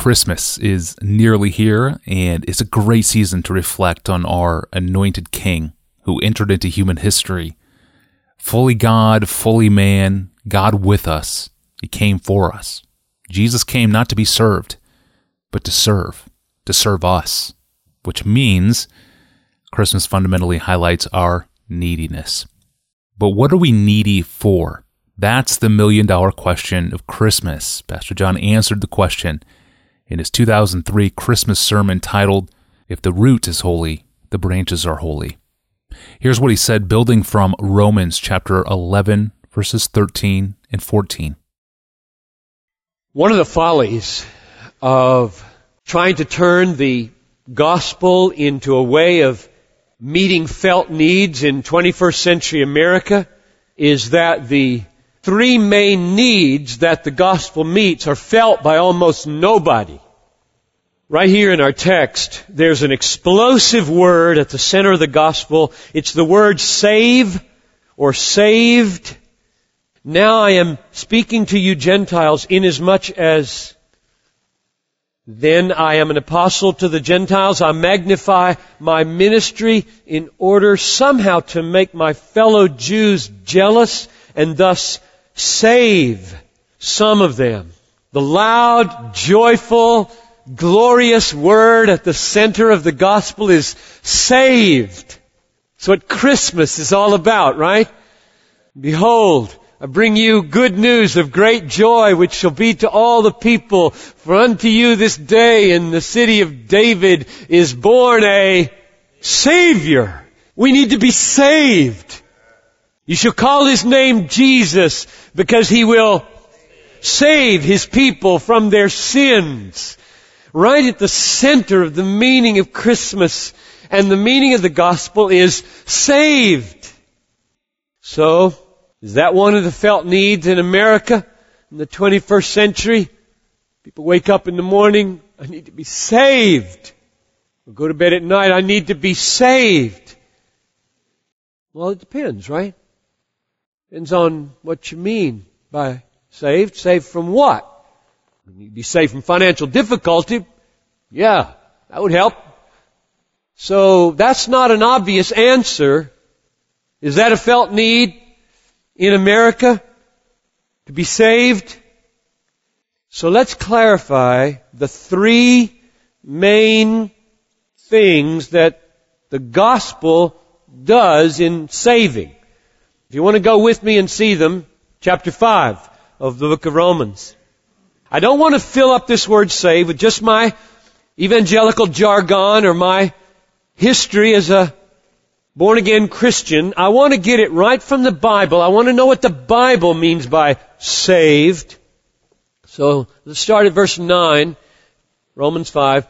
Christmas is nearly here, and it's a great season to reflect on our anointed King who entered into human history. Fully God, fully man, God with us. He came for us. Jesus came not to be served, but to serve, to serve us, which means Christmas fundamentally highlights our neediness. But what are we needy for? That's the million dollar question of Christmas. Pastor John answered the question in his 2003 Christmas sermon titled, If the Root is Holy, the Branches Are Holy. Here's what he said, building from Romans chapter 11, verses 13 and 14. One of the follies of trying to turn the gospel into a way of meeting felt needs in 21st century America is that the three main needs that the gospel meets are felt by almost nobody. Right here in our text, there's an explosive word at the center of the gospel. It's the word save or saved. Now I am speaking to you Gentiles inasmuch as then I am an apostle to the Gentiles. I magnify my ministry in order somehow to make my fellow Jews jealous and thus save some of them. The loud, joyful, glorious word at the center of the gospel is saved. It's what Christmas is all about, right? Behold, I bring you good news of great joy which shall be to all the people. For unto you this day in the city of David is born a Savior. We need to be saved. You shall call his name Jesus because he will save his people from their sins. Right at the center of the meaning of Christmas and the meaning of the gospel is saved. So, is that one of the felt needs in America in the 21st century? People wake up in the morning, I need to be saved. Or go to bed at night, I need to be saved. Well, it depends, right? Depends on what you mean by saved. Saved from what? You need to be saved from financial difficulty. Yeah, that would help. So that's not an obvious answer. Is that a felt need? in America to be saved? So let's clarify the three main things that the gospel does in saving. If you want to go with me and see them, chapter 5 of the book of Romans. I don't want to fill up this word save with just my evangelical jargon or my history as a born again Christian, I want to get it right from the Bible. I want to know what the Bible means by saved. So let's start at verse 9, Romans 5.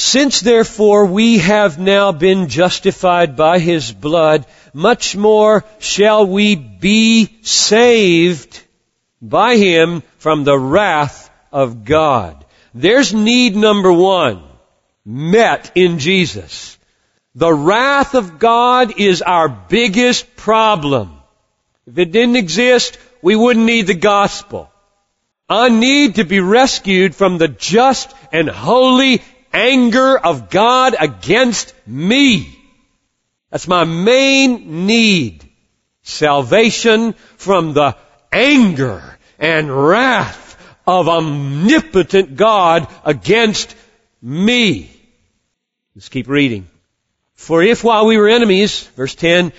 Since therefore we have now been justified by his blood, much more shall we be saved by him from the wrath of God. There's need number one, met in Jesus. The wrath of God is our biggest problem. If it didn't exist, we wouldn't need the gospel. I need to be rescued from the just and holy anger of God against me. That's my main need. Salvation from the anger and wrath of omnipotent God against me. Let's keep reading. For if while we were enemies, verse 10,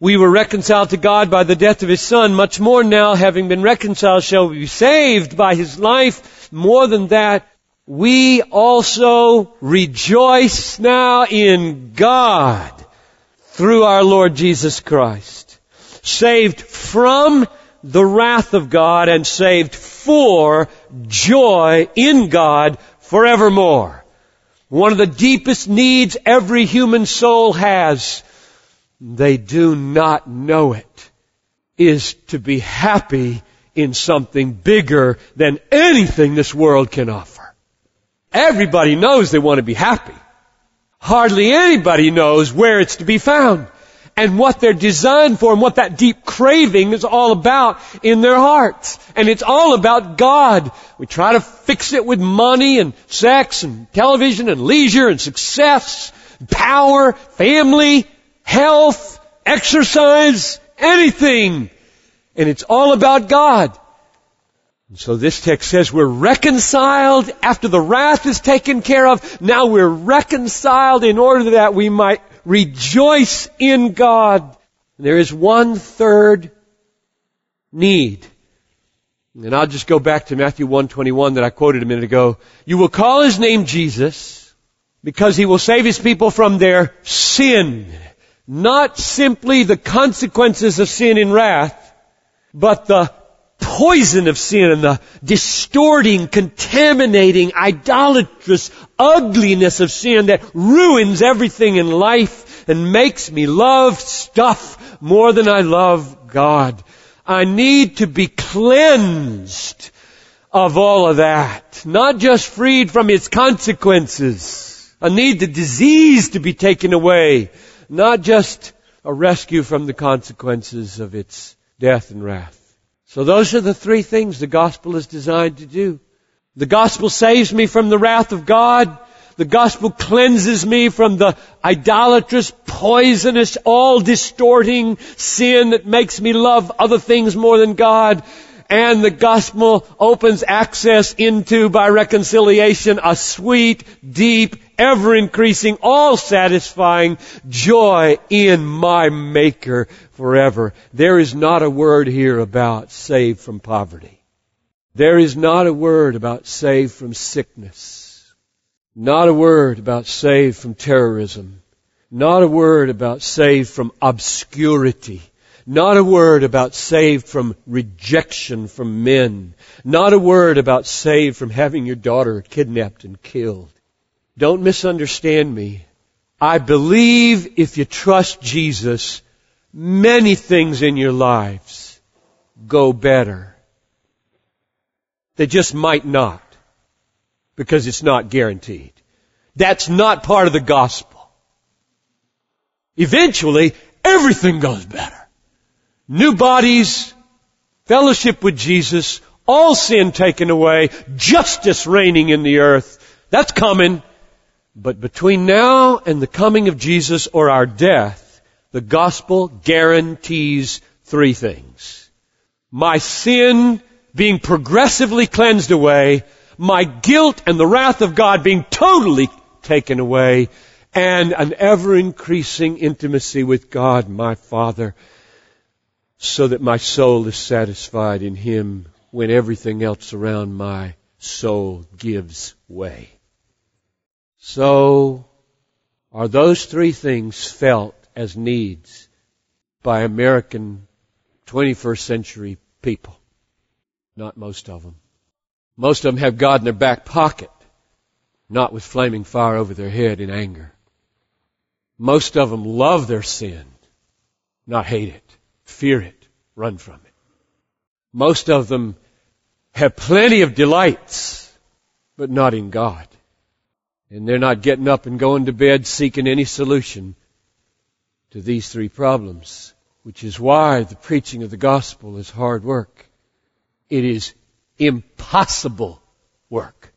we were reconciled to God by the death of His Son, much more now, having been reconciled, shall we be saved by His life. More than that, we also rejoice now in God through our Lord Jesus Christ. Saved from the wrath of God and saved for joy in God forevermore. One of the deepest needs every human soul has, they do not know it, is to be happy in something bigger than anything this world can offer. Everybody knows they want to be happy. Hardly anybody knows where it's to be found. and what they're designed for and what that deep craving is all about in their hearts. And it's all about God. We try to fix it with money and sex and television and leisure and success, power, family, health, exercise, anything. And it's all about God. And so this text says we're reconciled after the wrath is taken care of. Now we're reconciled in order that we might rejoice in God. And There is one third need. And I'll just go back to Matthew 121 that I quoted a minute ago. You will call his name Jesus because he will save his people from their sin. Not simply the consequences of sin and wrath, but the poison of sin and the distorting, contaminating, idolatrous ugliness of sin that ruins everything in life and makes me love stuff more than I love God. I need to be cleansed of all of that. Not just freed from its consequences. I need the disease to be taken away. Not just a rescue from the consequences of its death and wrath. So those are the three things the gospel is designed to do. The gospel saves me from the wrath of God. The gospel cleanses me from the idolatrous, poisonous, all distorting sin that makes me love other things more than God. And the gospel opens access into, by reconciliation, a sweet, deep, ever increasing, all satisfying joy in my Maker forever. There is not a word here about saved from poverty. There is not a word about saved from sickness. Not a word about saved from terrorism. Not a word about saved from obscurity. Not a word about saved from rejection from men. Not a word about saved from having your daughter kidnapped and killed. Don't misunderstand me. I believe if you trust Jesus, many things in your lives go better. They just might not because it's not guaranteed. That's not part of the gospel. Eventually, everything goes better. New bodies, fellowship with Jesus, all sin taken away, justice reigning in the earth. That's coming. But between now and the coming of Jesus or our death, the gospel guarantees three things. My sin being progressively cleansed away, my guilt and the wrath of God being totally taken away, and an ever increasing intimacy with God, my Father, so that my soul is satisfied in Him when everything else around my soul gives way. So, are those three things felt as needs by American 21st century people? Not most of them. Most of them have God in their back pocket, not with flaming fire over their head in anger. Most of them love their sin, not hate it, fear it, run from it. Most of them have plenty of delights, but not in God. And they're not getting up and going to bed seeking any solution to these three problems, which is why the preaching of the gospel is hard work. It is impossible work.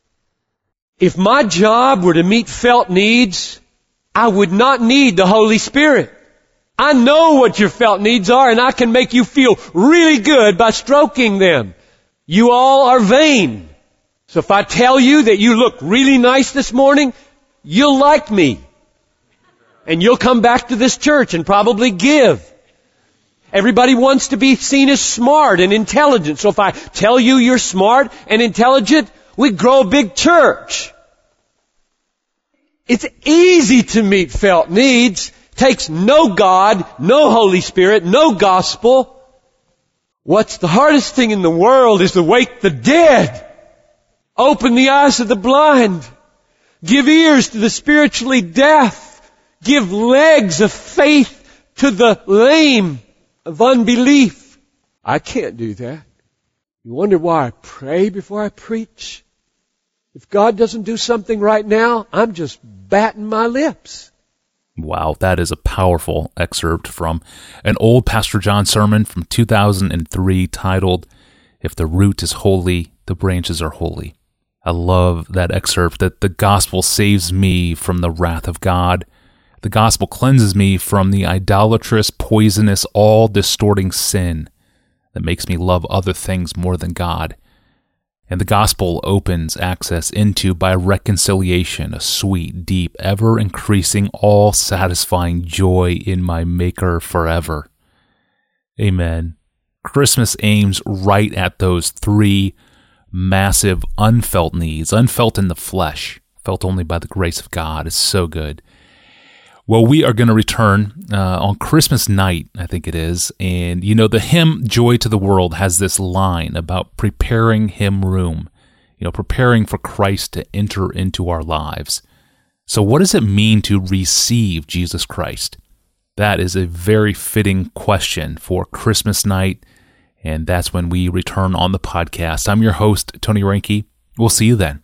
If my job were to meet felt needs, I would not need the Holy Spirit. I know what your felt needs are and I can make you feel really good by stroking them. You all are vain. So if I tell you that you look really nice this morning, you'll like me. And you'll come back to this church and probably give. Everybody wants to be seen as smart and intelligent. So if I tell you you're smart and intelligent, we grow a big church. It's easy to meet felt needs. Takes no God, no Holy Spirit, no gospel. What's the hardest thing in the world is to wake the dead. Open the eyes of the blind. Give ears to the spiritually deaf. Give legs of faith to the lame of unbelief. I can't do that. You wonder why I pray before I preach? If God doesn't do something right now, I'm just batting my lips. Wow, that is a powerful excerpt from an old Pastor John sermon from 2003 titled, If the Root is Holy, the Branches Are Holy. I love that excerpt that the gospel saves me from the wrath of God. The gospel cleanses me from the idolatrous, poisonous, all distorting sin that makes me love other things more than God. And the gospel opens access into, by reconciliation, a sweet, deep, ever increasing, all satisfying joy in my Maker forever. Amen. Christmas aims right at those three massive unfelt needs, unfelt in the flesh, felt only by the grace of God. It's so good. Well, we are going to return uh, on Christmas night, I think it is. And, you know, the hymn Joy to the World has this line about preparing Him room, you know, preparing for Christ to enter into our lives. So, what does it mean to receive Jesus Christ? That is a very fitting question for Christmas night. And that's when we return on the podcast. I'm your host, Tony Reinke. We'll see you then.